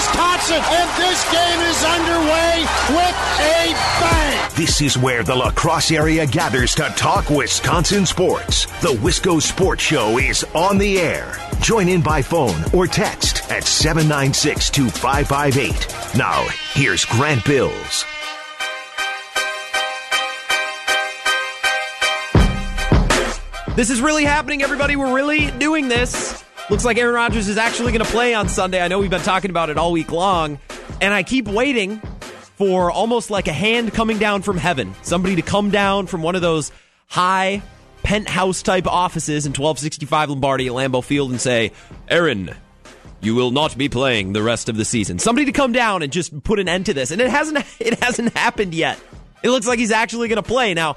Wisconsin, and this game is underway with a bang. This is where the La Crosse area gathers to talk Wisconsin sports. The Wisco Sports Show is on the air. Join in by phone or text at 796 2558. Now, here's Grant Bills. This is really happening, everybody. We're really doing this. Looks like Aaron Rodgers is actually going to play on Sunday. I know we've been talking about it all week long, and I keep waiting for almost like a hand coming down from heaven. Somebody to come down from one of those high penthouse type offices in 1265 Lombardi at Lambeau Field and say, Aaron, you will not be playing the rest of the season. Somebody to come down and just put an end to this. And it hasn't it hasn't happened yet. It looks like he's actually going to play. Now,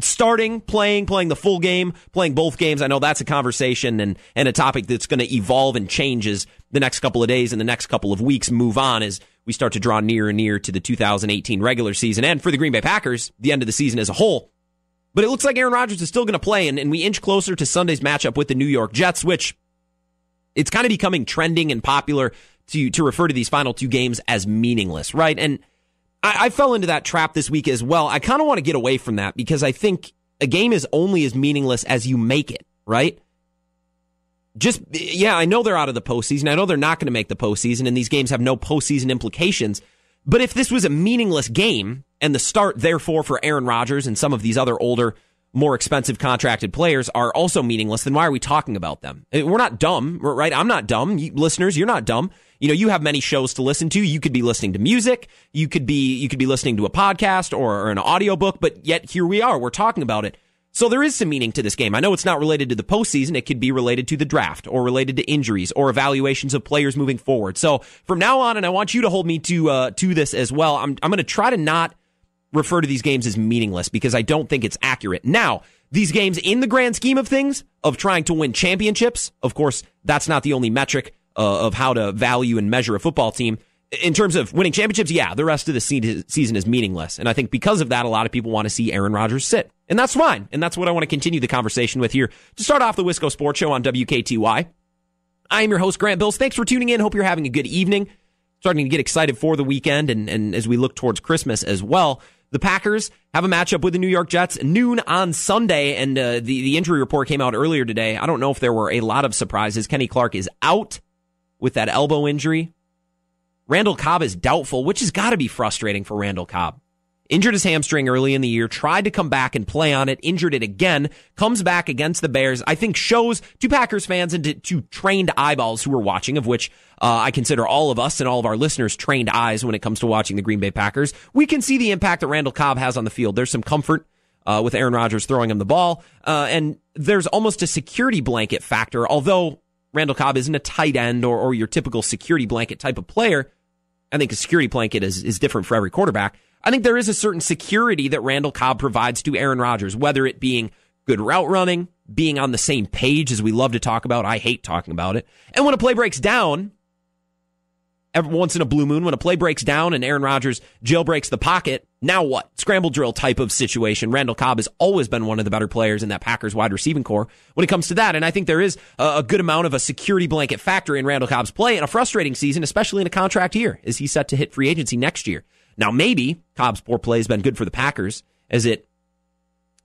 starting, playing, playing the full game, playing both games, I know that's a conversation and, and a topic that's going to evolve and changes the next couple of days and the next couple of weeks move on as we start to draw near and near to the 2018 regular season and for the Green Bay Packers, the end of the season as a whole. But it looks like Aaron Rodgers is still going to play and, and we inch closer to Sunday's matchup with the New York Jets, which it's kind of becoming trending and popular to, to refer to these final two games as meaningless, right? And I, I fell into that trap this week as well. I kind of want to get away from that because I think a game is only as meaningless as you make it, right? Just, yeah, I know they're out of the postseason. I know they're not going to make the postseason, and these games have no postseason implications. But if this was a meaningless game, and the start, therefore, for Aaron Rodgers and some of these other older, more expensive contracted players are also meaningless, then why are we talking about them? We're not dumb, right? I'm not dumb. You, listeners, you're not dumb you know, you have many shows to listen to. You could be listening to music. You could be, you could be listening to a podcast or, or an audiobook, but yet here we are. We're talking about it. So there is some meaning to this game. I know it's not related to the postseason. It could be related to the draft or related to injuries or evaluations of players moving forward. So from now on, and I want you to hold me to, uh, to this as well. I'm, I'm going to try to not refer to these games as meaningless because I don't think it's accurate. Now, these games in the grand scheme of things of trying to win championships, of course, that's not the only metric uh, of how to value and measure a football team. In terms of winning championships, yeah, the rest of the season is meaningless. And I think because of that, a lot of people want to see Aaron Rodgers sit. And that's fine. And that's what I want to continue the conversation with here to start off the Wisco Sports Show on WKTY. I am your host, Grant Bills. Thanks for tuning in. Hope you're having a good evening. Starting to get excited for the weekend and, and as we look towards Christmas as well. The Packers have a matchup with the New York Jets noon on Sunday, and uh, the the injury report came out earlier today. I don't know if there were a lot of surprises. Kenny Clark is out with that elbow injury. Randall Cobb is doubtful, which has got to be frustrating for Randall Cobb. Injured his hamstring early in the year, tried to come back and play on it, injured it again, comes back against the Bears. I think shows to Packers fans and to, to trained eyeballs who are watching, of which uh, I consider all of us and all of our listeners trained eyes when it comes to watching the Green Bay Packers. We can see the impact that Randall Cobb has on the field. There's some comfort uh, with Aaron Rodgers throwing him the ball, uh, and there's almost a security blanket factor, although Randall Cobb isn't a tight end or, or your typical security blanket type of player. I think a security blanket is, is different for every quarterback. I think there is a certain security that Randall Cobb provides to Aaron Rodgers, whether it being good route running, being on the same page as we love to talk about. I hate talking about it. And when a play breaks down, every once in a blue moon when a play breaks down and Aaron Rodgers jailbreaks the pocket. Now what? Scramble drill type of situation. Randall Cobb has always been one of the better players in that Packers wide receiving corps when it comes to that. And I think there is a, good amount of a security blanket factor in Randall Cobb's play in a frustrating season, especially in a contract year as he's set to hit free agency next year. Now maybe Cobb's poor play has been good for the Packers as it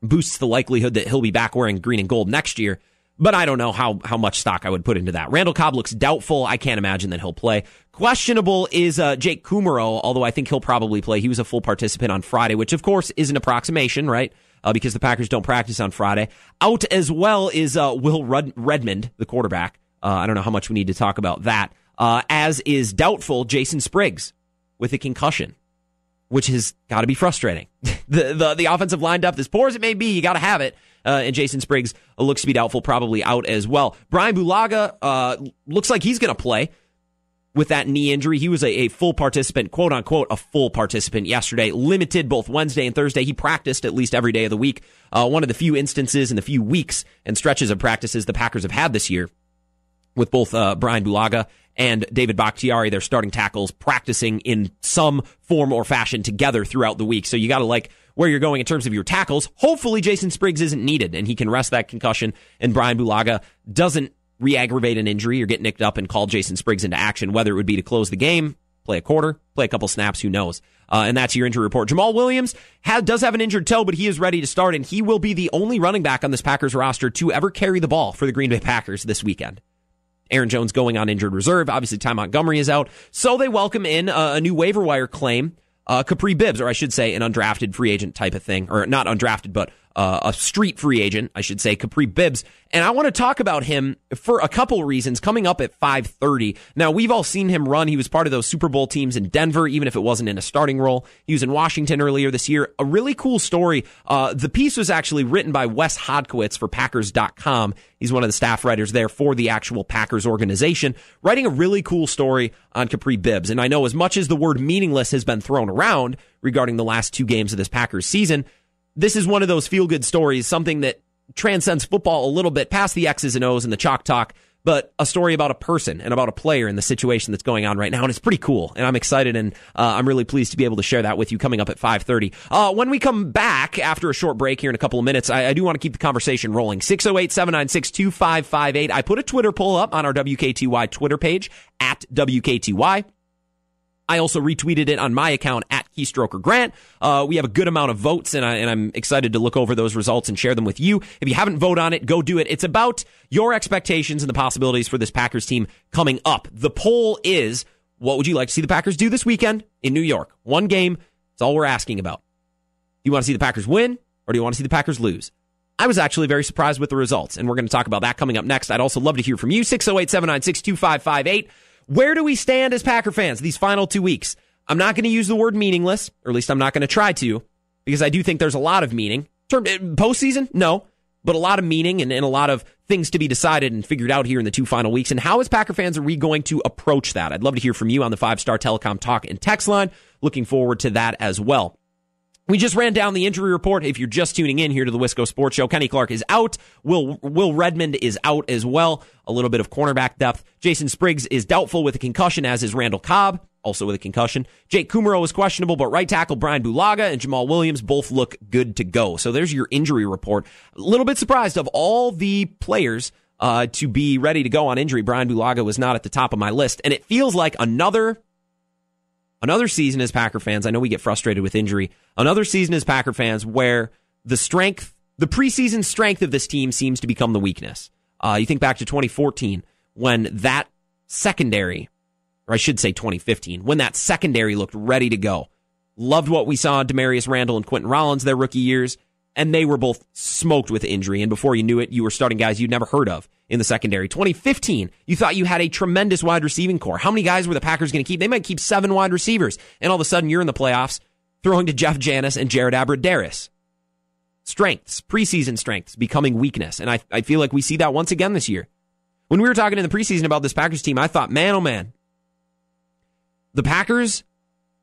boosts the likelihood that he'll be back wearing green and gold next year but I don't know how, how much stock I would put into that. Randall Cobb looks doubtful. I can't imagine that he'll play. Questionable is uh, Jake Kumerow, although I think he'll probably play. He was a full participant on Friday, which of course is an approximation, right? Uh, because the Packers don't practice on Friday. Out as well is uh, Will Redmond, the quarterback. Uh, I don't know how much we need to talk about that. Uh, as is doubtful Jason Spriggs with a concussion, which has got to be frustrating. the, the the offensive line depth, as poor as it may be, you got to have it uh, and Jason Spriggs looks to be doubtful, probably out as well. Brian Bulaga uh, looks like he's going to play with that knee injury. He was a, a, full participant, quote unquote, a full participant yesterday, limited both Wednesday and Thursday. He practiced at least every day of the week. Uh, one of the few instances in the few weeks and stretches of practices the Packers have had this year with both uh, Brian Bulaga and David Bakhtiari, their starting tackles, practicing in some form or fashion together throughout the week. So you got to like where you're going in terms of your tackles. Hopefully, Jason Spriggs isn't needed and he can rest that concussion, and Brian Bulaga doesn't re aggravate an injury or get nicked up and call Jason Spriggs into action, whether it would be to close the game, play a quarter, play a couple snaps, who knows. Uh, and that's your injury report. Jamaal Williams does have an injured toe, but he is ready to start, and he will be the only running back on this Packers roster to ever carry the ball for the Green Bay Packers this weekend. Aaron Jones going on injured reserve. Obviously, Ty Montgomery is out. So they welcome in a, a new waiver wire claim uh, Kapri Bibbs, or I should say, an undrafted free agent type of thing, or not undrafted, but uh, a street free agent, I should say, Kapri Bibbs. And I want to talk about him for a couple reasons coming up at 5:30. Now, we've all seen him run. He was part of those Super Bowl teams in Denver, even if it wasn't in a starting role. He was in Washington earlier this year. A really cool story. Uh, the piece was actually written by Wes Hodkiewicz for Packers.com. He's one of the staff writers there for the actual Packers organization, writing a really cool story on Kapri Bibbs. And I know as much as the word meaningless has been thrown around regarding the last two games of this Packers season, this is one of those feel good stories, something that transcends football a little bit past the X's and O's and the chalk talk, but a story about a person and about a player and the situation that's going on right now. And it's pretty cool. And I'm excited and uh, I'm really pleased to be able to share that with you coming up at 530. Uh, when we come back after a short break here in a couple of minutes, I, I do want to keep the conversation rolling. 608-796-2558. I put a Twitter poll up on our WKTY Twitter page at WKTY. I also retweeted it on my account at Keystroker Grant. Uh, we have a good amount of votes, and, I, am excited to look over those results and share them with you. If you haven't voted on it, go do it. It's about your expectations and the possibilities for this Packers team coming up. The poll is what would you like to see the Packers do this weekend in New York? One game. That's all we're asking about. Do you want to see the Packers win, or do you want to see the Packers lose? I was actually very surprised with the results, and we're going to talk about that coming up next. I'd also love to hear from you. 608 796 2558. Where do we stand as Packer fans these final two weeks? I'm not going to use the word meaningless, or at least I'm not going to try to, because I do think there's a lot of meaning. Term, eh, postseason, no, but a lot of meaning and, and a lot of things to be decided and figured out here in the two final weeks. And how, as Packer fans, are we going to approach that? I'd love to hear from you on the five star telecom talk and text line. Looking forward to that as well. We just ran down the injury report. If you're just tuning in here to the Wisco Sports Show, Kenny Clark is out. Will Will Redmond is out as well. A little bit of cornerback depth. Jason Spriggs is doubtful with a concussion, as is Randall Cobb, also with a concussion. Jake Kumerow is questionable, but right tackle Brian Bulaga and Jamaal Williams both look good to go. So there's your injury report. A little bit surprised of all the players uh, to be ready to go on injury. Brian Bulaga was not at the top of my list, and it feels like another Another season as Packer fans, I know we get frustrated with injury. Another season as Packer fans where the strength, the preseason strength of this team seems to become the weakness. Uh, you think back to 2014 when that secondary, or I should say 2015, when that secondary looked ready to go. Loved what we saw Damarious Randall and Quinten Rollins their rookie years and they were both smoked with injury. And before you knew it, you were starting guys you'd never heard of in the secondary. 2015, you thought you had a tremendous wide receiving corps. How many guys were the Packers going to keep? They might keep seven wide receivers. And all of a sudden, you're in the playoffs throwing to Jeff Janis and Jared Abbrederis. Strengths, preseason strengths, becoming weakness. And I, I feel like we see that once again this year. When we were talking in the preseason about this Packers team, I thought, man, oh man, the Packers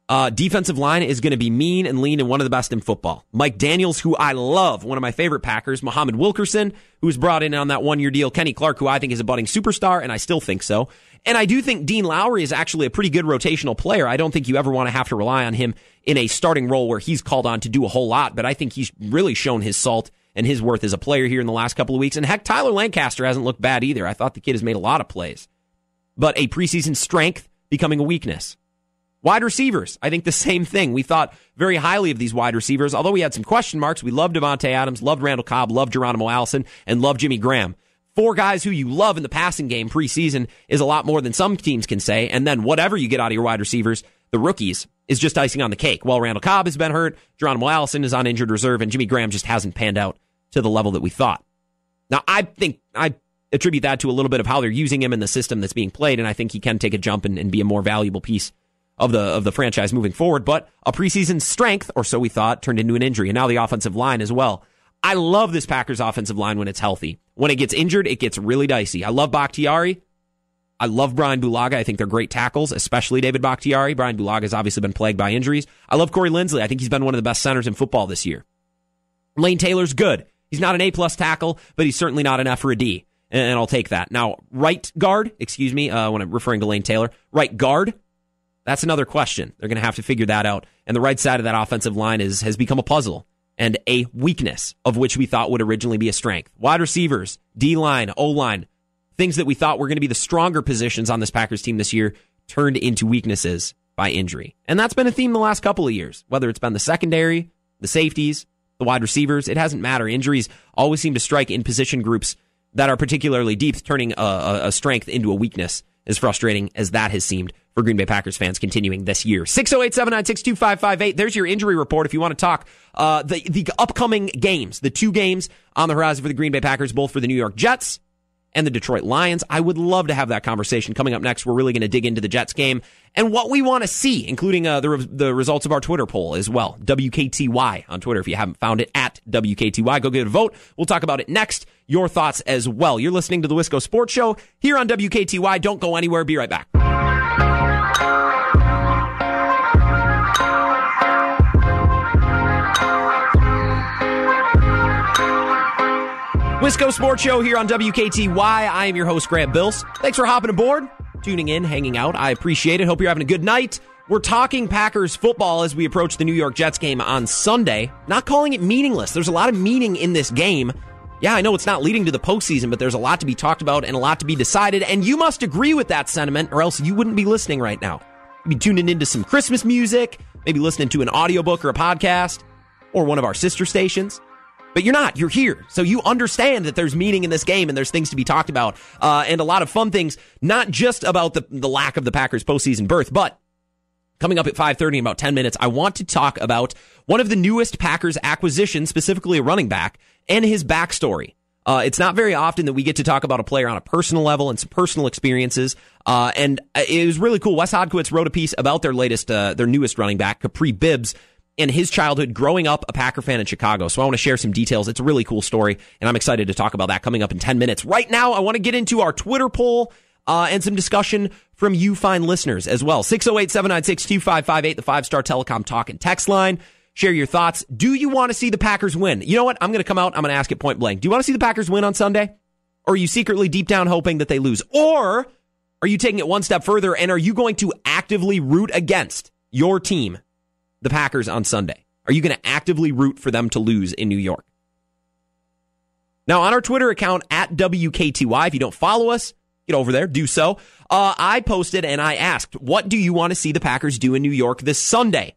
uh, defensive line is going to be mean and lean and one of the best in football. Mike Daniels, who I love, one of my favorite Packers. Muhammad Wilkerson, who was brought in on that one year deal. Kenny Clark, who I think is a budding superstar, and I still think so. And I do think Dean Lowry is actually a pretty good rotational player. I don't think you ever want to have to rely on him in a starting role where he's called on to do a whole lot, but I think he's really shown his salt and his worth as a player here in the last couple of weeks. And heck, Tyler Lancaster hasn't looked bad either. I thought the kid has made a lot of plays. But a preseason strength becoming a weakness. Wide receivers, I think the same thing. We thought very highly of these wide receivers, although we had some question marks. We loved Davante Adams, loved Randall Cobb, loved Geronimo Allison, and loved Jimmy Graham. Four guys who you love in the passing game preseason is a lot more than some teams can say. And then whatever you get out of your wide receivers, the rookies, is just icing on the cake. Well, Randall Cobb has been hurt, Geronimo Allison is on injured reserve, and Jimmy Graham just hasn't panned out to the level that we thought. Now, I think I attribute that to a little bit of how they're using him in the system that's being played, and I think he can take a jump and, and be a more valuable piece of the of the franchise moving forward. But a preseason strength, or so we thought, turned into an injury, and now the offensive line as well. I love this Packers offensive line when it's healthy. When it gets injured, it gets really dicey. I love Bakhtiari. I love Brian Bulaga. I think they're great tackles, especially David Bakhtiari. Brian Bulaga has obviously been plagued by injuries. I love Corey Linsley. I think he's been one of the best centers in football this year. Lane Taylor's good. He's not an A plus tackle, but he's certainly not an F or a D, and I'll take that. Now, right guard, excuse me, uh, when I'm referring to Lane Taylor, right guard. That's another question. They're going to have to figure that out. And the right side of that offensive line is has become a puzzle and a weakness of which we thought would originally be a strength. Wide receivers, D line, O line, things that we thought were going to be the stronger positions on this Packers team this year turned into weaknesses by injury. And that's been a theme the last couple of years, whether it's been the secondary, the safeties, the wide receivers. It hasn't mattered. Injuries always seem to strike in position groups that are particularly deep, turning a, a strength into a weakness. As frustrating as that has seemed for Green Bay Packers fans continuing this year. 608 796 2558. There's your injury report if you want to talk uh, the, the upcoming games, the two games on the horizon for the Green Bay Packers, both for the New York Jets and the Detroit Lions. I would love to have that conversation coming up next. We're really going to dig into the Jets game and what we want to see, including uh, the the results of our Twitter poll as well. WKTY on Twitter. If you haven't found it at WKTY, go get a vote. We'll talk about it next. Your thoughts as well. You're listening to the Wisco Sports Show here on WKTY. Don't go anywhere. Be right back. Wisco Sports Show here on WKTY. I am your host, Grant Bills. Thanks for hopping aboard, tuning in, hanging out. I appreciate it. Hope you're having a good night. We're talking Packers football as we approach the New York Jets game on Sunday. Not calling it meaningless. There's a lot of meaning in this game. Yeah, I know it's not leading to the postseason, but there's a lot to be talked about and a lot to be decided. And you must agree with that sentiment, or else you wouldn't be listening right now. You'd be tuning into some Christmas music, maybe listening to an audiobook or a podcast, or one of our sister stations. But you're not. You're here. So you understand that there's meaning in this game and there's things to be talked about uh, and a lot of fun things, not just about the, the lack of the Packers postseason berth, but coming up at 5.30 in about 10 minutes, I want to talk about one of the newest Packers acquisitions, specifically a running back, and his backstory. Uh, it's not very often that we get to talk about a player on a personal level and some personal experiences. Uh, and it was really cool. Wes Hodkiewicz wrote a piece about their latest, uh, their newest running back, Kapri Bibbs, and his childhood growing up a Packer fan in Chicago. So I want to share some details. It's a really cool story, and I'm excited to talk about that coming up in 10 minutes. Right now, I want to get into our Twitter poll uh, and some discussion from you fine listeners as well. 608 796 2558, the five star telecom talk and text line. Share your thoughts. Do you want to see the Packers win? You know what? I'm going to come out. I'm going to ask it point blank. Do you want to see the Packers win on Sunday? Or are you secretly deep down hoping that they lose? Or are you taking it one step further and are you going to actively root against your team the Packers on Sunday? Are you going to actively root for them to lose in New York? Now, on our Twitter account at WKTY, if you don't follow us, get over there, do so. Uh, I posted and I asked, what do you want to see the Packers do in New York this Sunday?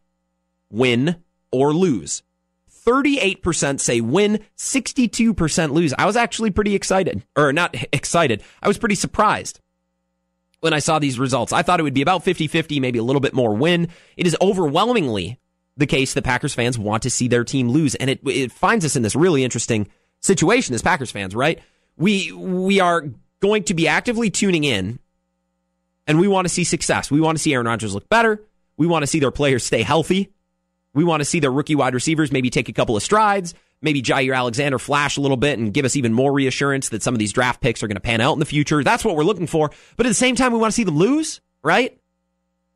Win or lose? 38% say win, 62% lose. I was actually pretty excited, or not excited. I was pretty surprised when I saw these results. I thought it would be about 50 50, maybe a little bit more win. It is overwhelmingly the case that Packers fans want to see their team lose. And it, it finds us in this really interesting situation as Packers fans, right? We, we are going to be actively tuning in and we want to see success. We want to see Aaron Rodgers look better. We want to see their players stay healthy. We want to see their rookie wide receivers maybe take a couple of strides maybe Jaire Alexander flash a little bit and give us even more reassurance that some of these draft picks are going to pan out in the future. That's what we're looking for. But at the same time, we want to see them lose, right?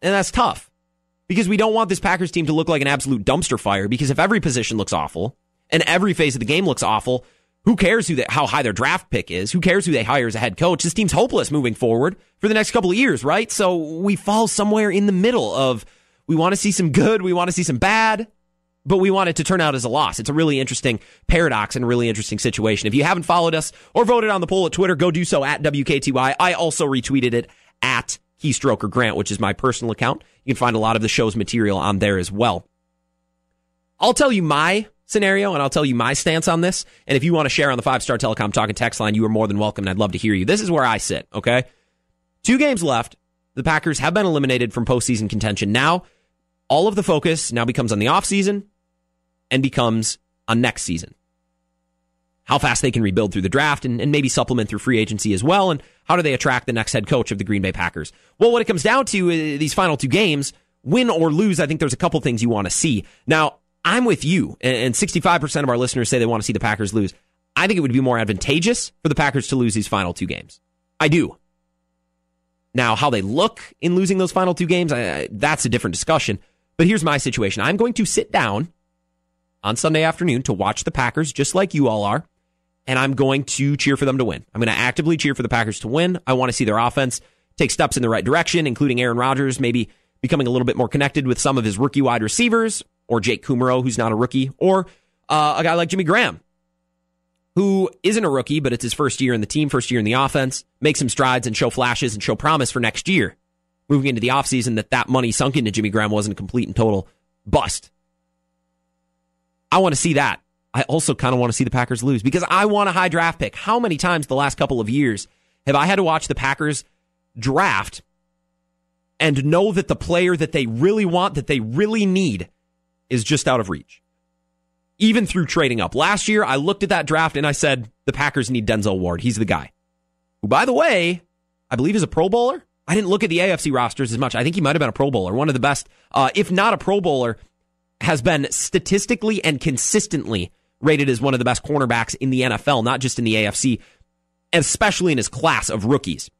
And that's tough because we don't want this Packers team to look like an absolute dumpster fire because if every position looks awful and every phase of the game looks awful, who cares who they, how high their draft pick is? Who cares who they hire as a head coach? This team's hopeless moving forward for the next couple of years, right? So we fall somewhere in the middle of we want to see some good, we want to see some bad, but we want it to turn out as a loss. It's a really interesting paradox and a really interesting situation. If you haven't followed us or voted on the poll at Twitter, go do so at WKTY. I also retweeted it at Keystroker Grant, which is my personal account. You can find a lot of the show's material on there as well. I'll tell you my scenario and I'll tell you my stance on this. And if you want to share on the five star telecom talking text line, you are more than welcome and I'd love to hear you. This is where I sit, okay? Two games left. The Packers have been eliminated from postseason contention. Now, all of the focus now becomes on the offseason and becomes on next season. How fast they can rebuild through the draft and, and maybe supplement through free agency as well. And how do they attract the next head coach of the Green Bay Packers? Well, what it comes down to uh, these final two games, win or lose, I think there's a couple things you want to see. Now, I'm with you, and 65% of our listeners say they want to see the Packers lose. I think it would be more advantageous for the Packers to lose these final two games. I do. Now, how they look in losing those final two games, I, that's a different discussion. But here's my situation. I'm going to sit down on Sunday afternoon to watch the Packers, just like you all are, and I'm going to cheer for them to win. I'm going to actively cheer for the Packers to win. I want to see their offense take steps in the right direction, including Aaron Rodgers maybe becoming a little bit more connected with some of his rookie wide receivers, or Jake Kumerow, who's not a rookie, or uh, a guy like Jimmy Graham, who isn't a rookie, but it's his first year in the team, first year in the offense, make some strides and show flashes and show promise for next year. Moving into the offseason, that that money sunk into Jimmy Graham wasn't a complete and total bust. I want to see that. I also kind of want to see the Packers lose because I want a high draft pick. How many times the last couple of years have I had to watch the Packers draft and know that the player that they really want, that they really need, is just out of reach? Even through trading up. Last year, I looked at that draft and I said, the Packers need Denzel Ward. He's the guy. Who, by the way, I believe is a Pro Bowler. I didn't look at the AFC rosters as much. I think he might have been a Pro Bowler, one of the best, uh, if not a Pro Bowler, has been statistically and consistently rated as one of the best cornerbacks in the NFL, not just in the AFC, especially in his class of rookies,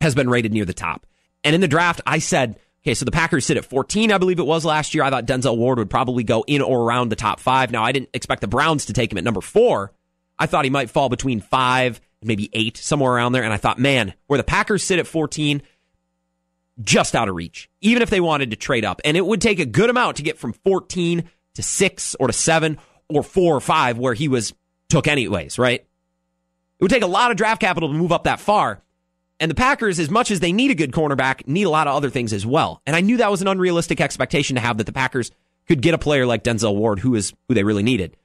has been rated near the top. And in the draft, I said, okay, so the Packers sit at 14, I believe it was last year. I thought Denzel Ward would probably go in or around the top five. Now, I didn't expect the Browns to take him at number four. I thought he might fall between five maybe eight, somewhere around there. And I thought, man, where the Packers sit at 14, just out of reach, even if they wanted to trade up. And it would take a good amount to get from 14 to six or to seven or four or five where he was took anyways, right? It would take a lot of draft capital to move up that far. And the Packers, as much as they need a good cornerback, need a lot of other things as well. And I knew that was an unrealistic expectation to have that the Packers could get a player like Denzel Ward, who is who they really needed.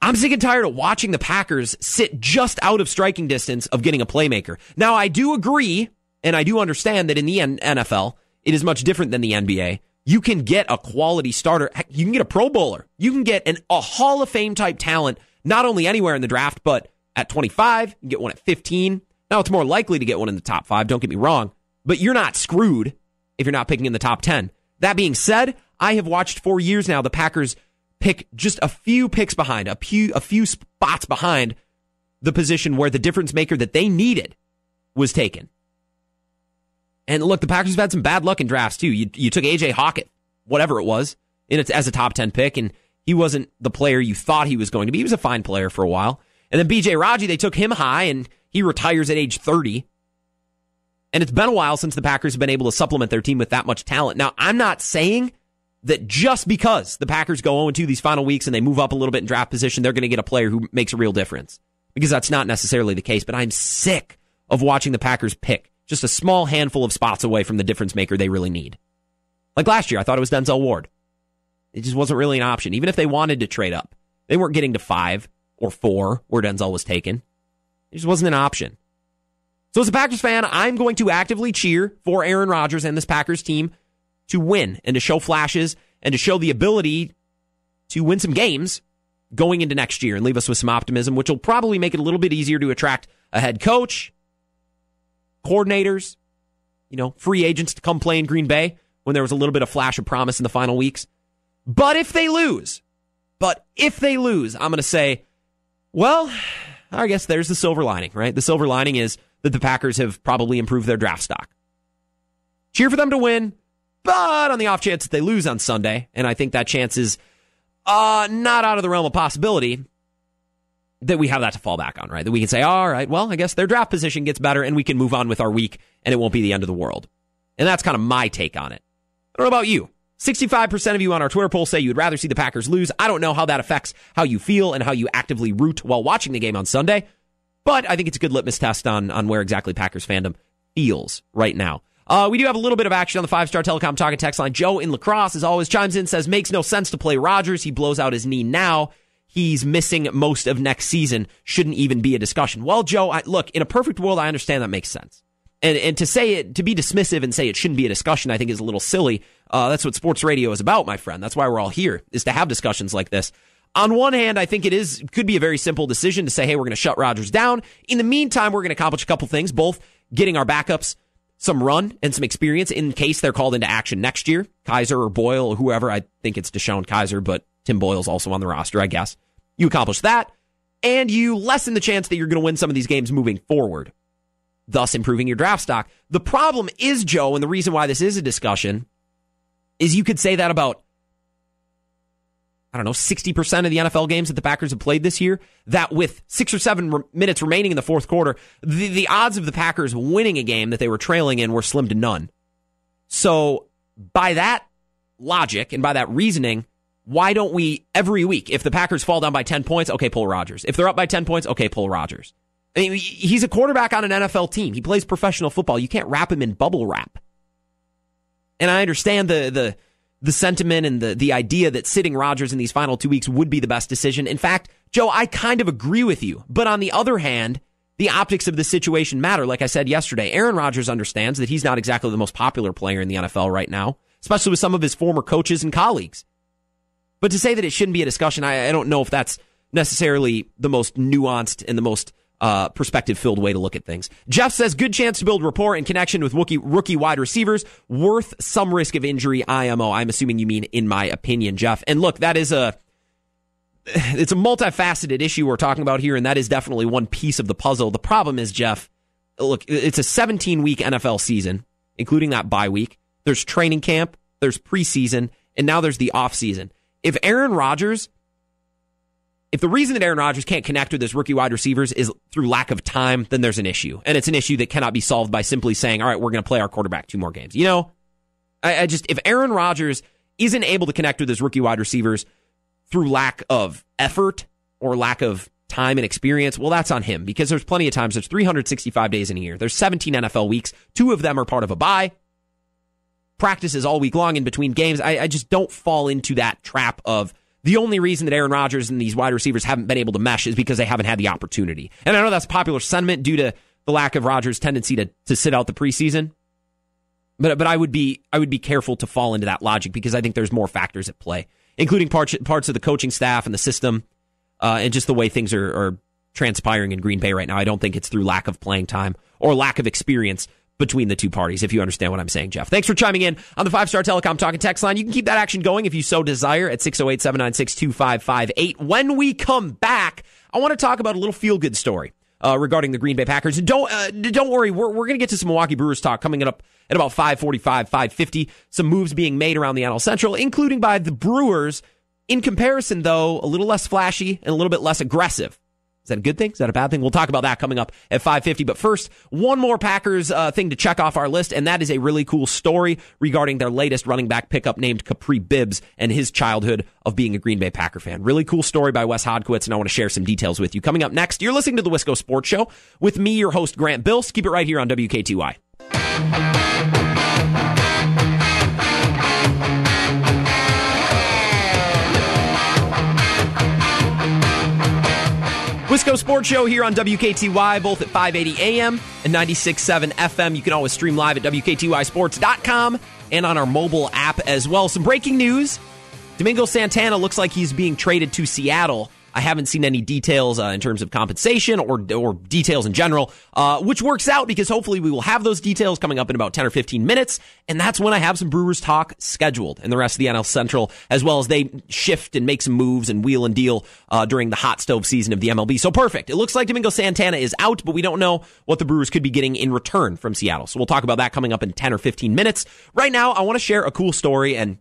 I'm sick and tired of watching the Packers sit just out of striking distance of getting a playmaker. Now, I do agree, and I do understand that in the NFL, it is much different than the NBA you can get a quality starter. You can get a Pro Bowler. You can get an, a Hall of Fame type talent, not only anywhere in the draft, but at 25, you get one at 15. Now it's more likely to get one in the top five, don't get me wrong, but you're not screwed if you're not picking in the top 10. That being said, I have watched for years now the Packers pick just a few picks behind, a few, a few spots behind the position where the difference maker that they needed was taken. And look, the Packers have had some bad luck in drafts too. You, you took AJ Hawkett, whatever it was, in as a top 10 pick, and he wasn't the player you thought he was going to be. He was a fine player for a while. And then BJ Raji, they took him high, and he retires at age 30. And it's been a while since the Packers have been able to supplement their team with that much talent. Now, I'm not saying that just because the Packers go 0 2 these final weeks and they move up a little bit in draft position, they're going to get a player who makes a real difference. Because that's not necessarily the case. But I'm sick of watching the Packers pick just a small handful of spots away from the difference maker they really need. Like last year, I thought it was Denzel Ward. It just wasn't really an option. Even if they wanted to trade up, they weren't getting to five or four where Denzel was taken. It just wasn't an option. So as a Packers fan, I'm going to actively cheer for Aaron Rodgers and this Packers team to win and to show flashes and to show the ability to win some games going into next year and leave us with some optimism, which will probably make it a little bit easier to attract a head coach coordinators, you know, free agents to come play in Green Bay when there was a little bit of flash of promise in the final weeks. But if they lose, but if they lose, I'm going to say, well, I guess there's the silver lining, right? The silver lining is that the Packers have probably improved their draft stock. Cheer for them to win, but on the off chance that they lose on Sunday, and I think that chance is uh, not out of the realm of possibility, that we have that to fall back on, right? That we can say, all right, well, I guess their draft position gets better and we can move on with our week and it won't be the end of the world. And that's kind of my take on it. I don't know about you. 65% of you on our Twitter poll say you'd rather see the Packers lose. I don't know how that affects how you feel and how you actively root while watching the game on Sunday, but I think it's a good litmus test on, on where exactly Packers fandom feels right now. Uh, we do have a little bit of action on the five star telecom talking text line. Joe in La Crosse, as always, chimes in, says, makes no sense to play Rodgers. He blows out his knee now he's missing most of next season shouldn't even be a discussion. Well, Joe, I, look, in a perfect world, I understand that makes sense. And, and to say it, to be dismissive and say it shouldn't be a discussion, I think is a little silly. Uh, that's what sports radio is about, my friend. That's why we're all here, is to have discussions like this. On one hand, I think it is could be a very simple decision to say, hey, we're going to shut Rodgers down. In the meantime, we're going to accomplish a couple things, both getting our backups some run and some experience in case they're called into action next year. Kizer or Boyle or whoever. I think it's DeShone Kizer, but Tim Boyle's also on the roster, I guess. You accomplish that, and you lessen the chance that you're going to win some of these games moving forward, thus improving your draft stock. The problem is, Joe, and the reason why this is a discussion is you could say that about, I don't know, 60% of the NFL games that the Packers have played this year, that with six or seven re- minutes remaining in the fourth quarter, the, the odds of the Packers winning a game that they were trailing in were slim to none. So, by that logic and by that reasoning, why don't we every week, if the Packers fall down by 10 points, okay, pull Rodgers. If they're up by 10 points, okay, pull Rodgers. I mean, he's a quarterback on an NFL team. He plays professional football. You can't wrap him in bubble wrap. And I understand the the the sentiment and the the idea that sitting Rodgers in these final two weeks would be the best decision. In fact, Joe, I kind of agree with you. But on the other hand, the optics of the situation matter. Like I said yesterday, Aaron Rodgers understands that he's not exactly the most popular player in the NFL right now, especially with some of his former coaches and colleagues. But to say that it shouldn't be a discussion, I, I don't know if that's necessarily the most nuanced and the most uh, perspective filled way to look at things. Jeff says good chance to build rapport and connection with rookie, rookie wide receivers, worth some risk of injury. IMO. I'm assuming you mean in my opinion, Jeff. And look, that is a it's a multifaceted issue we're talking about here, and that is definitely one piece of the puzzle. The problem is, Jeff, look, it's a 17 week NFL season, including that bye week. There's training camp, there's preseason, and now there's the off season. If Aaron Rodgers if the reason that Aaron Rodgers can't connect with his rookie wide receivers is through lack of time, then there's an issue. And it's an issue that cannot be solved by simply saying, all right, we're going to play our quarterback two more games. You know, I, I, just, if Aaron Rodgers isn't able to connect with his rookie wide receivers through lack of effort or lack of time and experience, well, that's on him because there's plenty of times. There's 365 days in a year. There's 17 NFL weeks. Two of them are part of a bye. Practices all week long in between games. I, I just don't fall into that trap of, the only reason that Aaron Rodgers and these wide receivers haven't been able to mesh is because they haven't had the opportunity. And I know that's popular sentiment due to the lack of Rodgers' tendency to, to sit out the preseason. But but I would be I would be careful to fall into that logic because I think there's more factors at play, including parts parts of the coaching staff and the system, uh, and just the way things are, are transpiring in Green Bay right now. I don't think it's through lack of playing time or lack of experience between the two parties, if you understand what I'm saying, Jeff. Thanks for chiming in on the five star telecom talking text line. You can keep that action going if you so desire at 608 796 2558. When we come back, I want to talk about a little feel good story. Uh, regarding the Green Bay Packers. And don't uh, don't worry, we're, we're going to get to some Milwaukee Brewers talk coming up at about 545, 550. Some moves being made around the NL Central, including by the Brewers. In comparison, though, a little less flashy and a little bit less aggressive is that a good thing? Is that a bad thing? We'll talk about that coming up at 550. But first, one more Packers uh, thing to check off our list, and that is a really cool story regarding their latest running back pickup named Kapri Bibbs and his childhood of being a Green Bay Packer fan. Really cool story by Wes Hodkiewicz, and I want to share some details with you. Coming up next, you're listening to the Wisco Sports Show with me, your host, Grant Bills. Keep it right here on WKTY. Wisco Sports Show here on WKTY, both at 580 AM and 96.7 FM. You can always stream live at WKTYSports.com and on our mobile app as well. Some breaking news. Domingo Santana looks like he's being traded to Seattle I haven't seen any details uh, in terms of compensation or or details in general, uh, which works out because hopefully we will have those details coming up in about 10 or 15 minutes. And that's when I have some Brewers talk scheduled and the rest of the NL Central, as well as they shift and make some moves and wheel and deal uh, during the hot stove season of the MLB. So perfect. It looks like Domingo Santana is out, but we don't know what the Brewers could be getting in return from Seattle. So we'll talk about that coming up in 10 or 15 minutes. Right now, I want to share a cool story and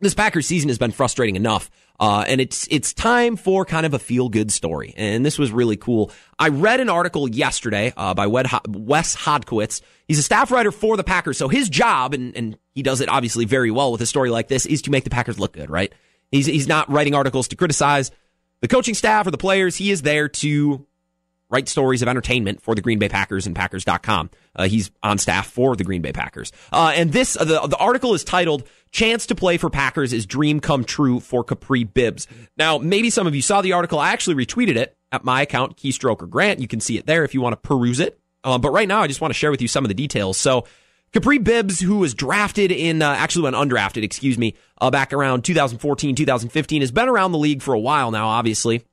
this Packers season has been frustrating enough. Uh, and it's it's time for kind of a feel good story, and this was really cool. I read an article yesterday uh, by Wes Hodkiewicz. He's a staff writer for the Packers, so his job, and, and he does it obviously very well with a story like this, is to make the Packers look good. Right? He's he's not writing articles to criticize the coaching staff or the players. He is there to write stories of entertainment for the Green Bay Packers and Packers.com. Uh, he's on staff for the Green Bay Packers. Uh, and this, uh, the, the article is titled, Chance to Play for Packers is Dream Come True for Kapri Bibbs. Now, maybe some of you saw the article. I actually retweeted it at my account, Keystroker Grant. You can see it there if you want to peruse it. Um, but right now, I just want to share with you some of the details. So, Kapri Bibbs, who was drafted in, uh, actually went undrafted, excuse me, uh, back around 2014, 2015, has been around the league for a while now, obviously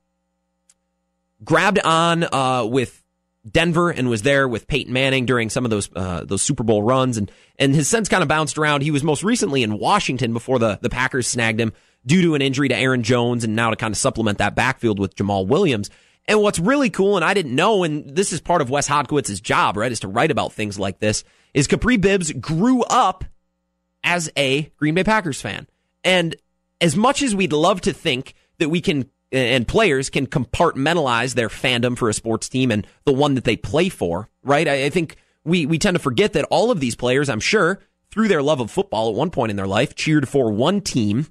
grabbed on uh, with Denver and was there with Peyton Manning during some of those uh, those Super Bowl runs, and and his sense kind of bounced around. He was most recently in Washington before the the Packers snagged him due to an injury to Aaron Jones, and now to kind of supplement that backfield with Jamaal Williams. And what's really cool, and I didn't know, and this is part of Wes Hodkiewicz's job, right, is to write about things like this, is Kapri Bibbs grew up as a Green Bay Packers fan. And as much as we'd love to think that we can and players can compartmentalize their fandom for a sports team and the one that they play for, right? I, I, think we, we tend to forget that all of these players, I'm sure, through their love of football at one point in their life, cheered for one team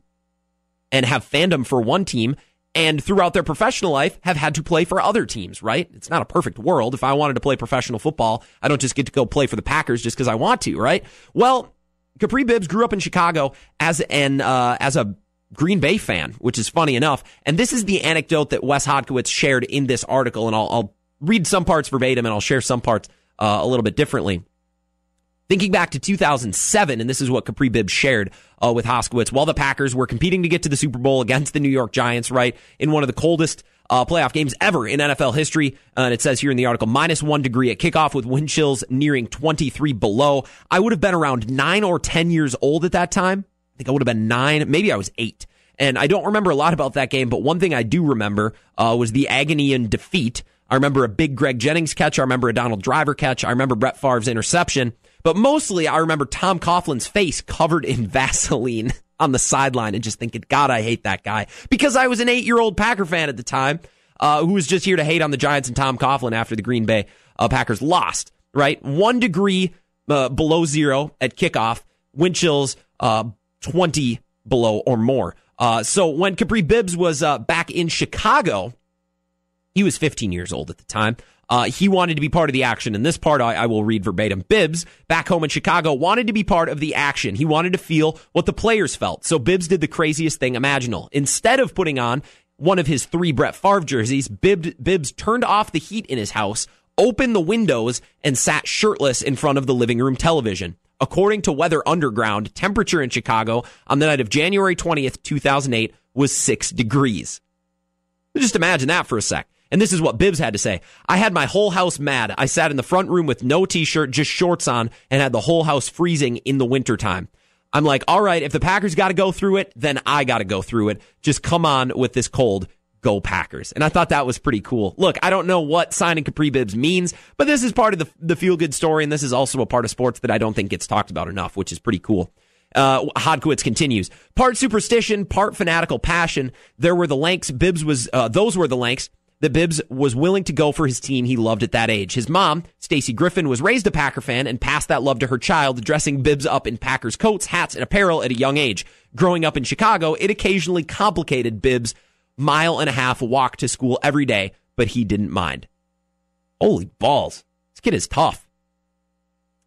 and have fandom for one team and throughout their professional life have had to play for other teams, right? It's not a perfect world. If I wanted to play professional football, I don't just get to go play for the Packers just because I want to, right? Well, Kapri Bibbs grew up in Chicago as an uh, as a Green Bay fan, which is funny enough. And this is the anecdote that Wes Hodkiewicz shared in this article, and I'll, I'll read some parts verbatim and I'll share some parts uh, a little bit differently. Thinking back to 2007, and this is what Kapri Bibbs shared uh, with Hodkiewicz, while the Packers were competing to get to the Super Bowl against the New York Giants, right, in one of the coldest uh, playoff games ever in NFL history. Uh, and it says here in the article, minus one degree at kickoff with wind chills nearing 23 below. I would have been around nine or 10 years old at that time. I think I would have been nine. Maybe I was eight. And I don't remember a lot about that game, but one thing I do remember uh, was the agony and defeat. I remember a big Greg Jennings catch. I remember a Donald Driver catch. I remember Brett Favre's interception. But mostly, I remember Tom Coughlin's face covered in Vaseline on the sideline and just thinking, God, I hate that guy. Because I was an eight year old Packer fan at the time uh, who was just here to hate on the Giants and Tom Coughlin after the Green Bay uh, Packers lost, right? One degree uh, below zero at kickoff, wind chills uh, 20 below or more. Uh, so when Kapri Bibbs was uh, back in Chicago, he was 15 years old at the time. Uh, he wanted to be part of the action. And this part I, I, will read verbatim. Bibbs, back home in Chicago, wanted to be part of the action. He wanted to feel what the players felt. So Bibbs did the craziest thing imaginable. Instead of putting on one of his three Brett Favre jerseys, Bibbs, Bibbs turned off the heat in his house, opened the windows, and sat shirtless in front of the living room television. According to Weather Underground, temperature in Chicago on the night of January 20th, 2008 was six degrees. Just imagine that for a sec. And this is what Bibbs had to say. I had my whole house mad. I sat in the front room with no t-shirt, just shorts on, and had the whole house freezing in the wintertime. I'm like, all right, if the Packers got to go through it, then I got to go through it. Just come on with this cold. Go Packers. And I thought that was pretty cool. Look, I don't know what signing Kapri Bibbs means, but this is part of the, the feel good story. And this is also a part of sports that I don't think gets talked about enough, which is pretty cool. Uh, Hodkiewicz continues. Part superstition, part fanatical passion. There were the lengths. Bibbs was, uh, those were the lengths that Bibbs was willing to go for his team he loved at that age. His mom, Stacy Griffin, was raised a Packer fan and passed that love to her child, dressing Bibbs up in Packers coats, hats, and apparel at a young age. Growing up in Chicago, it occasionally complicated Bibbs' mile and a half walk to school every day, but he didn't mind. Holy balls. This kid is tough.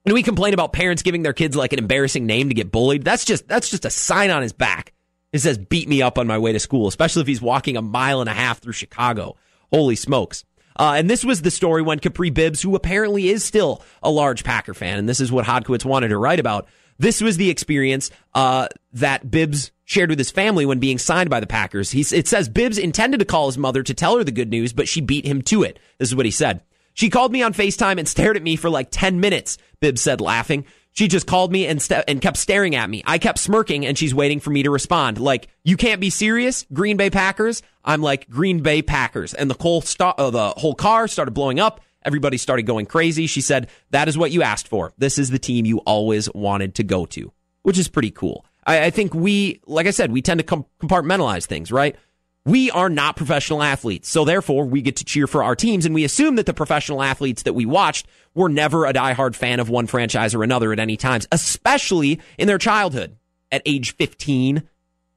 And we complain about parents giving their kids like an embarrassing name to get bullied. That's just that's just a sign on his back. It says beat me up on my way to school, especially if he's walking a mile and a half through Chicago. Holy smokes. Uh, and this was the story when Kapri Bibbs, who apparently is still a large Packer fan, and this is what Hodkiewicz wanted to write about. This was the experience uh, that Bibbs shared with his family when being signed by the Packers. He, it says Bibbs intended to call his mother to tell her the good news, but she beat him to it. This is what he said. She called me on FaceTime and stared at me for like 10 minutes, Bibbs said, laughing. She just called me and, st- and kept staring at me. I kept smirking and she's waiting for me to respond. Like, you can't be serious, Green Bay Packers. I'm like, Green Bay Packers. And the whole, st- uh, the whole car started blowing up. Everybody started going crazy. She said, that is what you asked for. This is the team you always wanted to go to, which is pretty cool. I, I think we, like I said, we tend to com- compartmentalize things, right? we are not professional athletes. So therefore, we get to cheer for our teams. And we assume that the professional athletes that we watched were never a diehard fan of one franchise or another at any times, especially in their childhood at age 15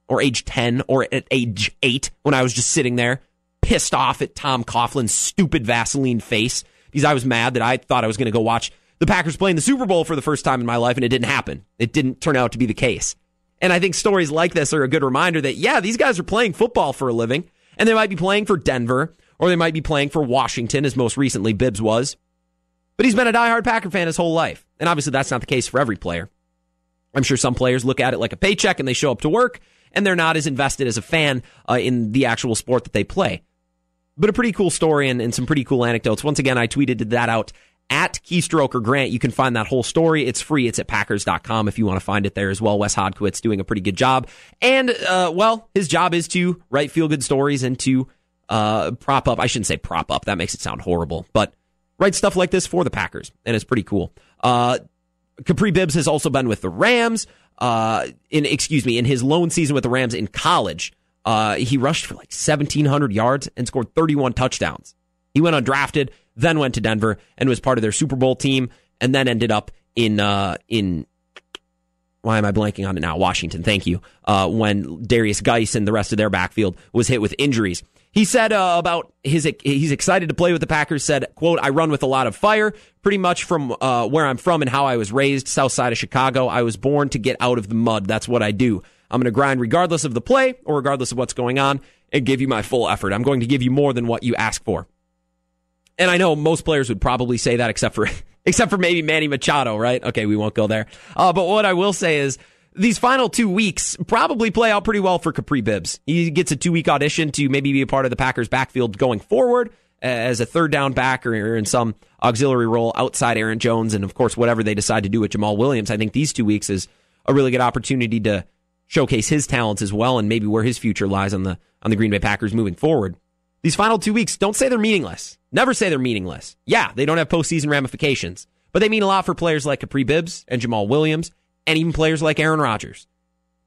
or age 10 or at age 8 when I was just sitting there pissed off at Tom Coughlin's stupid Vaseline face because I was mad that I thought I was going to go watch the Packers playing the Super Bowl for the first time in my life and it didn't happen. It didn't turn out to be the case. And I think stories like this are a good reminder that, yeah, these guys are playing football for a living, and they might be playing for Denver, or they might be playing for Washington, as most recently Bibbs was. But he's been a diehard Packer fan his whole life. And obviously, that's not the case for every player. I'm sure some players look at it like a paycheck and they show up to work, and they're not as invested as a fan uh, in the actual sport that they play. But a pretty cool story and, and some pretty cool anecdotes. Once again, I tweeted that out at Keystroker Grant. You can find that whole story. It's free. It's at Packers.com if you want to find it there as well. Wes Hodkiewicz doing a pretty good job. And, uh, well, his job is to write feel good stories and to, uh, prop up. I shouldn't say prop up. That makes it sound horrible, but write stuff like this for the Packers. And it's pretty cool. Uh, Kapri Bibbs has also been with the Rams, uh, in, excuse me, in his lone season with the Rams in college. Uh, he rushed for like 1,700 yards and scored 31 touchdowns. He went undrafted, then went to Denver and was part of their Super Bowl team, and then ended up in uh, in why am I blanking on it now? Washington, thank you. Uh, when Derrius Guice and the rest of their backfield was hit with injuries. He said uh, about his he's excited to play with the Packers. Said, "quote I run with a lot of fire, pretty much from uh, where I'm from and how I was raised, South Side of Chicago. I was born to get out of the mud. That's what I do. I'm going to grind regardless of the play or regardless of what's going on, and give you my full effort. I'm going to give you more than what you ask for." And I know most players would probably say that, except for except for maybe Manny Machado, right? Okay, we won't go there. Uh, but what I will say is these final two weeks probably play out pretty well for Kapri Bibbs. He gets a two week audition to maybe be a part of the Packers backfield going forward as a third down back or in some auxiliary role outside Aaron Jones. And of course, whatever they decide to do with Jamaal Williams, I think these two weeks is a really good opportunity to showcase his talents as well and maybe where his future lies on the, on the Green Bay Packers moving forward. These final two weeks, don't say they're meaningless. Never say they're meaningless. Yeah, they don't have postseason ramifications, but they mean a lot for players like Kapri Bibbs and Jamaal Williams and even players like Aaron Rodgers.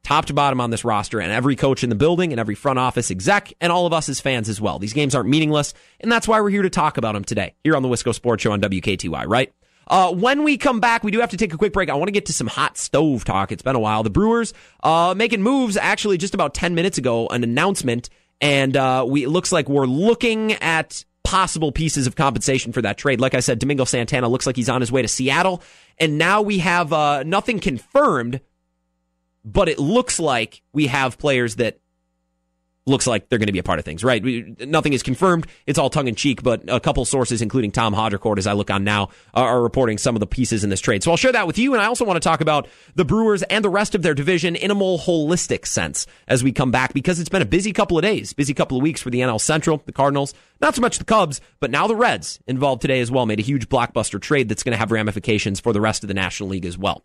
Top to bottom on this roster, and every coach in the building, and every front office exec, and all of us as fans as well. These games aren't meaningless, and that's why we're here to talk about them today, here on the Wisco Sports Show on WKTY, right? Uh, when we come back, we do have to take a quick break. I want to get to some hot stove talk. It's been a while. The Brewers uh, making moves actually just about 10 minutes ago, an announcement, and uh, we it looks like we're looking at possible pieces of compensation for that trade. Like I said, Domingo Santana looks like he's on his way to Seattle. And now we have uh, nothing confirmed, but it looks like we have players that looks like they're going to be a part of things, right? We, nothing is confirmed. It's all tongue in cheek, but a couple sources, including Tom Haudricourt, as I look on now, are, reporting some of the pieces in this trade. So I'll share that with you. And I also want to talk about the Brewers and the rest of their division in a more holistic sense as we come back, because it's been a busy couple of days, busy couple of weeks for the NL Central, the Cardinals, not so much the Cubs, but now the Reds involved today as well, made a huge blockbuster trade that's going to have ramifications for the rest of the National League as well.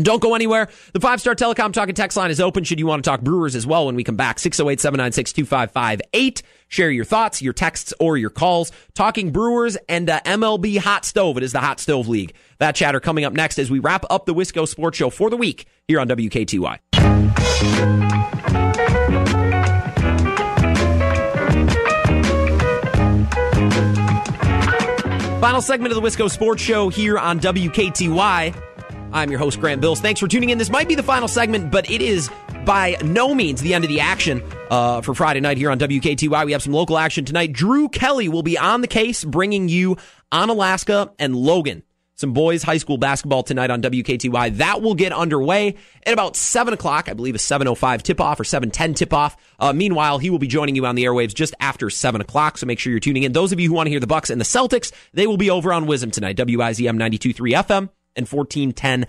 Don't go anywhere. The five star telecom talking text line is open should you want to talk Brewers as well when we come back. 608 796 2558. Share your thoughts, your texts, or your calls. Talking Brewers and uh, MLB Hot Stove. It is the Hot Stove League. That chatter coming up next as we wrap up the Wisco Sports Show for the week here on WKTY. Final segment of the Wisco Sports Show here on WKTY. I'm your host, Grant Bills. Thanks for tuning in. This might be the final segment, but it is by no means the end of the action uh, for Friday night here on WKTY. We have some local action tonight. Drew Kelly will be on the case, bringing you Onalaska and Logan. Some boys high school basketball tonight on WKTY. That will get underway at about 7 o'clock. I believe a 7.05 tip-off or 7.10 tip-off. Uh, meanwhile, he will be joining you on the airwaves just after 7 o'clock, so make sure you're tuning in. Those of you who want to hear the Bucks and the Celtics, they will be over on Wisdom tonight, WIZM 92.3 FM and 1410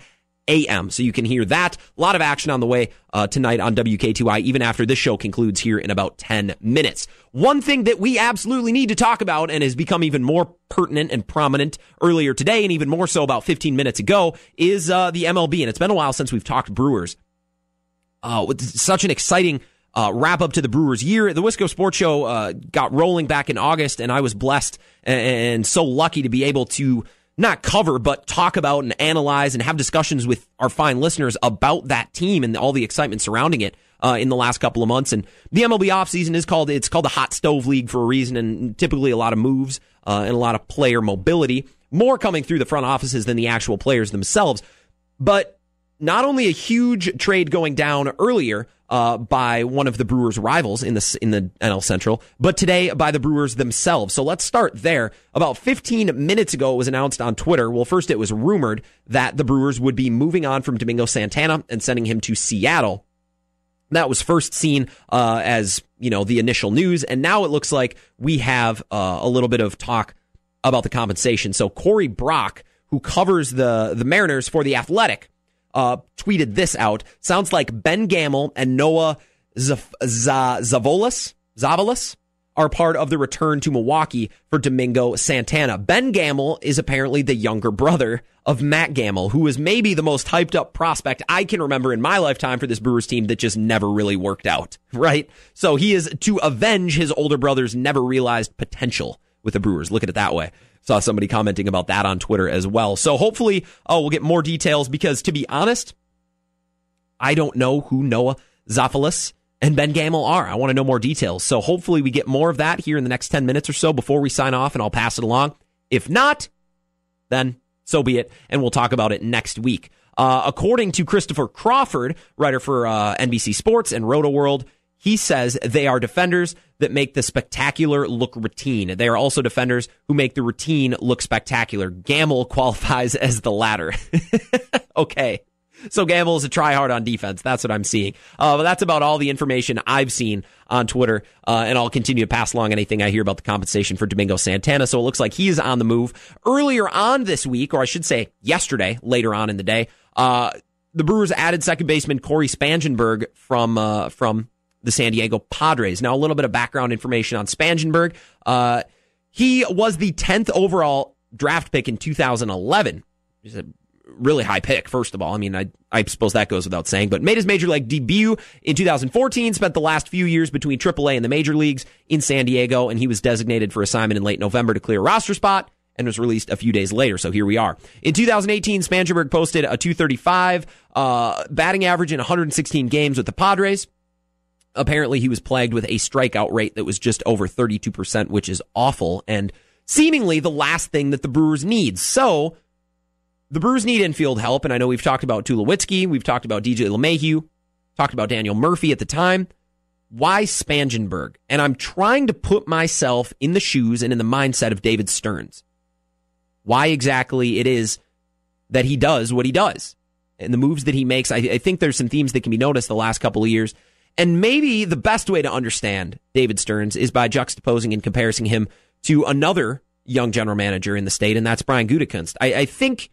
a.m. So you can hear that. A lot of action on the way uh, tonight on WKTY, even after this show concludes here in about 10 minutes. One thing that we absolutely need to talk about and has become even more pertinent and prominent earlier today, and even more so about 15 minutes ago, is uh, the MLB. And it's been a while since we've talked Brewers. Uh, with such an exciting uh, wrap up to the Brewers year. The Wisco Sports Show uh, got rolling back in August, and I was blessed and, and so lucky to be able to not cover, but talk about and analyze and have discussions with our fine listeners about that team and all the excitement surrounding it. Uh, in the last couple of months, and the MLB offseason is called it's called the Hot Stove League for a reason, and typically a lot of moves uh, and a lot of player mobility, more coming through the front offices than the actual players themselves. But not only a huge trade going down earlier, uh, by one of the Brewers' rivals in the in the NL Central, but today by the Brewers themselves. So let's start there. About 15 minutes ago, it was announced on Twitter. Well, first it was rumored that the Brewers would be moving on from Domingo Santana and sending him to Seattle. That was first seen uh, as you know the initial news, and now it looks like we have uh, a little bit of talk about the compensation. So Corey Brock, who covers the the Mariners for the Athletic uh, tweeted this out. Sounds like Ben Gamel and Noah Zavolas, Zavolas are part of the return to Milwaukee for Domingo Santana. Ben Gamel is apparently the younger brother of Matt Gamel, who is maybe the most hyped up prospect I can remember in my lifetime for this Brewers team that just never really worked out, right? So he is to avenge his older brother's never realized potential with the Brewers. Look at it that way. Saw somebody commenting about that on Twitter as well. So hopefully, oh, we'll get more details because to be honest, I don't know who Noah Zafalis and Ben Gamel are. I want to know more details. So hopefully we get more of that here in the next 10 minutes or so before we sign off and I'll pass it along. If not, then so be it. And we'll talk about it next week. Uh, according to Christopher Crawford, writer for uh, NBC Sports and Roto World, he says they are defenders that make the spectacular look routine. They are also defenders who make the routine look spectacular. Gamel qualifies as the latter. okay. So Gamel is a try hard on defense. That's what I'm seeing. Uh, but that's about all the information I've seen on Twitter. Uh, and I'll continue to pass along anything I hear about the compensation for Domingo Santana. So it looks like he is on the move. Earlier on this week, or I should say yesterday, later on in the day, uh, the Brewers added second baseman Cory Spangenberg from uh, from the San Diego Padres. Now, a little bit of background information on Spangenberg. Uh, he was the 10th overall draft pick in 2011. He's a really high pick, first of all. I mean, I, I suppose that goes without saying, but made his major league debut in 2014, spent the last few years between AAA and the major leagues in San Diego, and he was designated for assignment in late November to clear a roster spot and was released a few days later. So here we are. In 2018, Spangenberg posted a 235 uh, batting average in 116 games with the Padres. Apparently, he was plagued with a strikeout rate that was just over 32%, which is awful and seemingly the last thing that the Brewers need. So, the Brewers need infield help, and I know we've talked about Tulowitzki, we've talked about DJ LeMahieu, talked about Daniel Murphy at the time. Why Spangenberg? And I'm trying to put myself in the shoes and in the mindset of David Stearns. Why exactly it is that he does what he does and the moves that he makes. I, I think there's some themes that can be noticed the last couple of years. And maybe the best way to understand David Stearns is by juxtaposing and comparing him to another young general manager in the state, and that's Brian Gutekunst. I, I think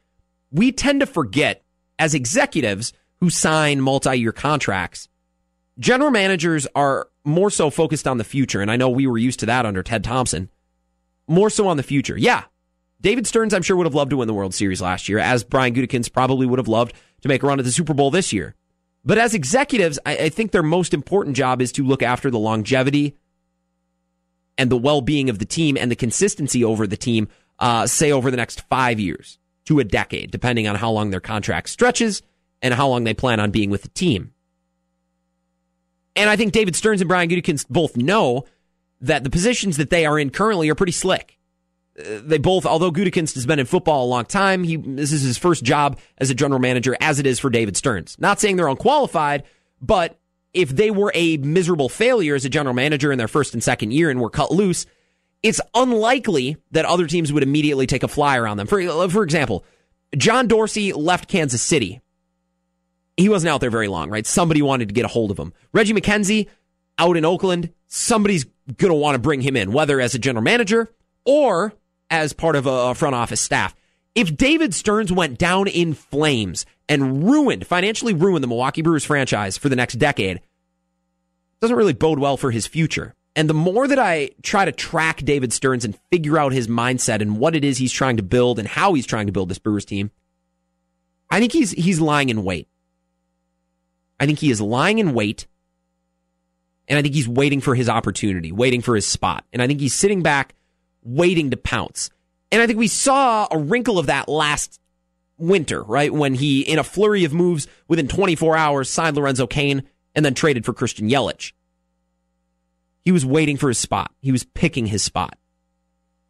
we tend to forget as executives who sign multi-year contracts, general managers are more so focused on the future, and I know we were used to that under Ted Thompson. More so on the future. Yeah, David Stearns, I'm sure, would have loved to win the World Series last year, as Brian Gutekunst probably would have loved to make a run at the Super Bowl this year. But as executives, I, I think their most important job is to look after the longevity and the well being of the team and the consistency over the team, uh, say over the next five years to a decade, depending on how long their contract stretches and how long they plan on being with the team. And I think David Stearns and Brian Gutekunst both know that the positions that they are in currently are pretty slick they both, although Gutekunst has been in football a long time, he this is his first job as a general manager, as it is for David Stearns. Not saying they're unqualified, but if they were a miserable failure as a general manager in their first and second year and were cut loose, it's unlikely that other teams would immediately take a flyer on them. For for example, John Dorsey left Kansas City. He wasn't out there very long, right? Somebody wanted to get a hold of him. Reggie McKenzie out in Oakland, somebody's going to want to bring him in, whether as a general manager or as part of a front office staff. If David Stearns went down in flames and ruined, financially ruined the Milwaukee Brewers franchise for the next decade, doesn't really bode well for his future. And the more that I try to track David Stearns and figure out his mindset and what it is he's trying to build and how he's trying to build this Brewers team, I think he's he's lying in wait. I think he is lying in wait. And I think he's waiting for his opportunity, waiting for his spot. And I think he's sitting back waiting to pounce. And I think we saw a wrinkle of that last winter, right? When he, in a flurry of moves within 24 hours, signed Lorenzo Cain and then traded for Christian Yelich. He was waiting for his spot. He was picking his spot.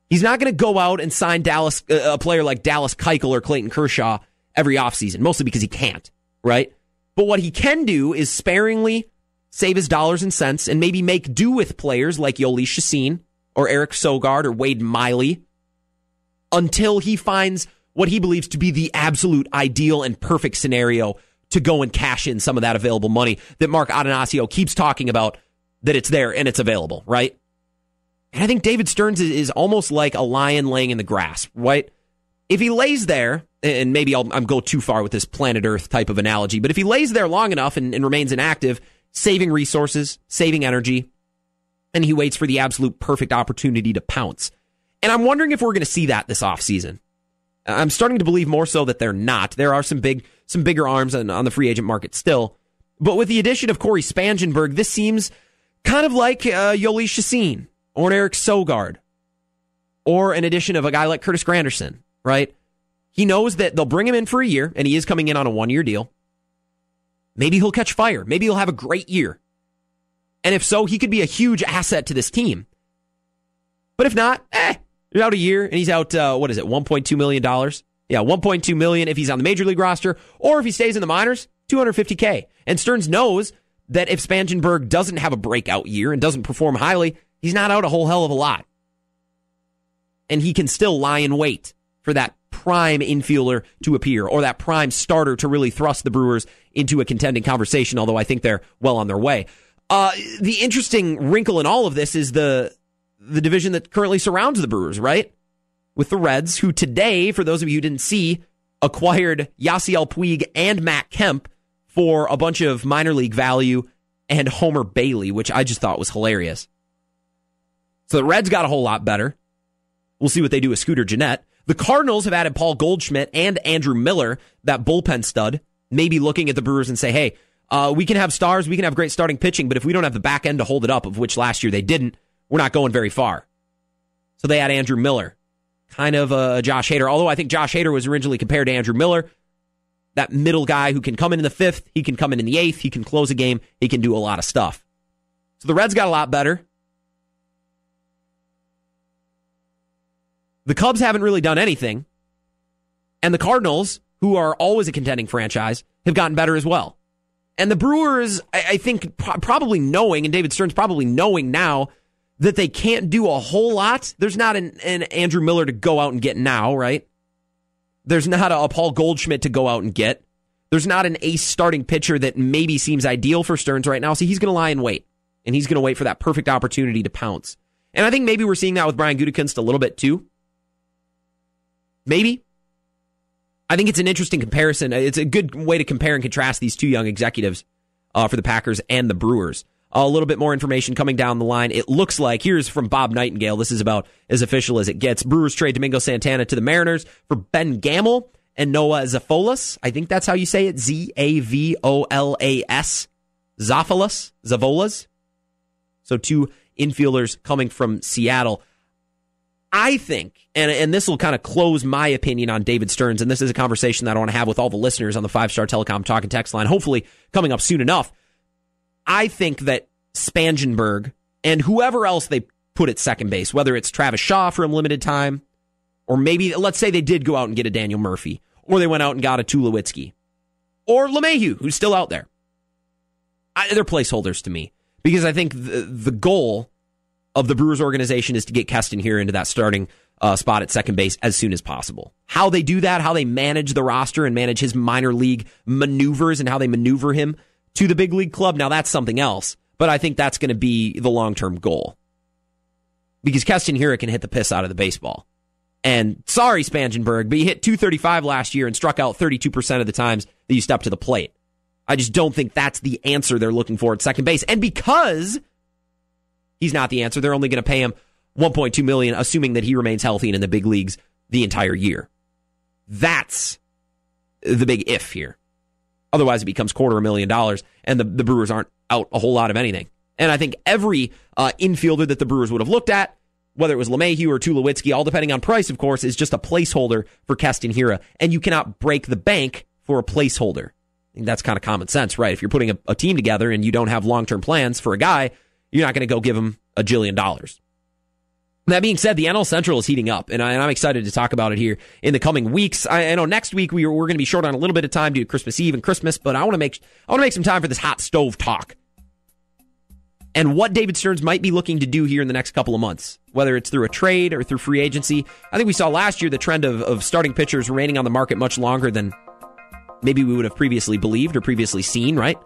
He's not going to go out and sign Dallas, uh, a player like Dallas Keuchel or Clayton Kershaw every offseason, mostly because he can't, right? But what he can do is sparingly save his dollars and cents and maybe make do with players like Jhoulys Chacin or Eric Sogard or Wade Miley until he finds what he believes to be the absolute ideal and perfect scenario to go and cash in some of that available money that Mark Attanasio keeps talking about that it's there and it's available, right? And I think David Stearns is, almost like a lion laying in the grass, right? If he lays there, and maybe I'll, i go too far with this planet Earth type of analogy, but if he lays there long enough and, and remains inactive, saving resources, saving energy, and he waits for the absolute perfect opportunity to pounce. And I'm wondering if we're going to see that this offseason. I'm starting to believe more so that they're not. There are some big, some bigger arms on, on the free agent market still. But with the addition of Cory Spangenberg, this seems kind of like uh, Jhoulys Chacin or an Eric Sogard or an addition of a guy like Curtis Granderson, right? He knows that they'll bring him in for a year and he is coming in on a one year deal. Maybe he'll catch fire. Maybe he'll have a great year. And if so, he could be a huge asset to this team. But if not, eh, he's out a year and he's out, uh, what is it, $1.2 million Yeah, 1.2 million if he's on the major league roster, or if he stays in the minors, 250k. And Stearns knows that if Spangenberg doesn't have a breakout year and doesn't perform highly, he's not out a whole hell of a lot. And he can still lie in wait for that prime infielder to appear or that prime starter to really thrust the Brewers into a contending conversation, although I think they're well on their way. Uh, the interesting wrinkle in all of this is the the division that currently surrounds the Brewers, right? With the Reds, who today, for those of you who didn't see, acquired Yasiel Puig and Matt Kemp for a bunch of minor league value and Homer Bailey, which I just thought was hilarious. So the Reds got a whole lot better. We'll see what they do with Scooter Gennett. The Cardinals have added Paul Goldschmidt and Andrew Miller, that bullpen stud, maybe looking at the Brewers and say, hey, uh, we can have stars, we can have great starting pitching, but if we don't have the back end to hold it up, of which last year they didn't, we're not going very far. So they had Andrew Miller, kind of a Josh Hader. Although I think Josh Hader was originally compared to Andrew Miller, that middle guy who can come in in the fifth, he can come in in the eighth, he can close a game, he can do a lot of stuff. So the Reds got a lot better. The Cubs haven't really done anything. And the Cardinals, who are always a contending franchise, have gotten better as well. And the Brewers, I, I think, pro- probably knowing, and David Stearns probably knowing now that they can't do a whole lot. There's not an, an Andrew Miller to go out and get now, right? There's not a, a Paul Goldschmidt to go out and get. There's not an ace starting pitcher that maybe seems ideal for Stearns right now. So he's going to lie and wait. And he's going to wait for that perfect opportunity to pounce. And I think maybe we're seeing that with Brian Gutekunst a little bit too. Maybe. I think it's an interesting comparison. It's a good way to compare and contrast these two young executives uh, for the Packers and the Brewers. Uh, a little bit more information coming down the line. It looks like here's from Bob Nightingale. This is about as official as it gets. Brewers trade Domingo Santana to the Mariners for Ben Gamel and Noah Zafolas. I think that's how you say it. Z A V O L A S. Zafolas. Zavolas. So two infielders coming from Seattle. I think, and, and this will kind of close my opinion on David Stearns, and this is a conversation that I want to have with all the listeners on the five star telecom talking text line, hopefully coming up soon enough. I think that Spangenberg and whoever else they put at second base, whether it's Travis Shaw for a limited time, or maybe let's say they did go out and get a Daniel Murphy, or they went out and got a Tulowitzki, or LeMahieu, who's still out there. I, they're placeholders to me because I think the, the goal of the Brewers organization is to get Keston Hiura into that starting uh, spot at second base as soon as possible. How they do that, how they manage the roster and manage his minor league maneuvers and how they maneuver him to the big league club, now that's something else. But I think that's going to be the long term goal. Because Keston Hiura can hit the piss out of the baseball. And sorry, Spangenberg, but you hit 235 last year and struck out 32% of the times that you stepped to the plate. I just don't think that's the answer they're looking for at second base. And because He's not the answer. They're only going to pay him 1.2 million, assuming that he remains healthy and in the big leagues the entire year. That's the big if here. Otherwise, it becomes quarter a million dollars, and the, the Brewers aren't out a whole lot of anything. And I think every uh, infielder that the Brewers would have looked at, whether it was LeMahieu or Tulowitzki, all depending on price, of course, is just a placeholder for Keston Hiura. And you cannot break the bank for a placeholder. that's kind of common sense, right? If you're putting a, a team together and you don't have long term plans for a guy, you're not going to go give him a jillion dollars. That being said, the NL Central is heating up, and, I, am excited to talk about it here in the coming weeks. I, I know next week we are, we're going to be short on a little bit of time due to Christmas Eve and Christmas, but I want to make I want to make some time for this hot stove talk and what David Stearns might be looking to do here in the next couple of months, whether it's through a trade or through free agency. I think we saw last year the trend of, of starting pitchers remaining on the market much longer than maybe we would have previously believed or previously seen, right?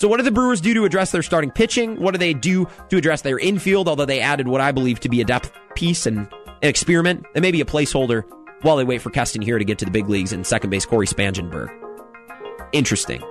So, what do the Brewers do to address their starting pitching? What do they do to address their infield? Although they added what I believe to be a depth piece and an experiment, and maybe a placeholder while they wait for Keston Hiura to get to the big leagues and second base Cory Spangenberg. Interesting.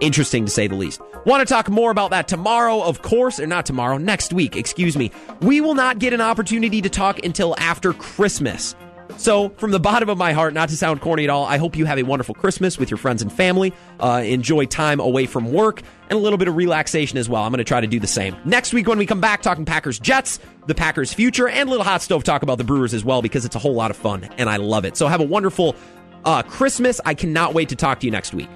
Interesting to say the least. Want to talk more about that tomorrow, of course, or not tomorrow, next week, excuse me. We will not get an opportunity to talk until after Christmas. So, from the bottom of my heart, not to sound corny at all, I hope you have a wonderful Christmas with your friends and family. Uh, enjoy time away from work and a little bit of relaxation as well. I'm going to try to do the same. Next week, when we come back, talking Packers Jets, the Packers future, and a little hot stove talk about the Brewers as well because it's a whole lot of fun and I love it. So, have a wonderful uh, Christmas. I cannot wait to talk to you next week.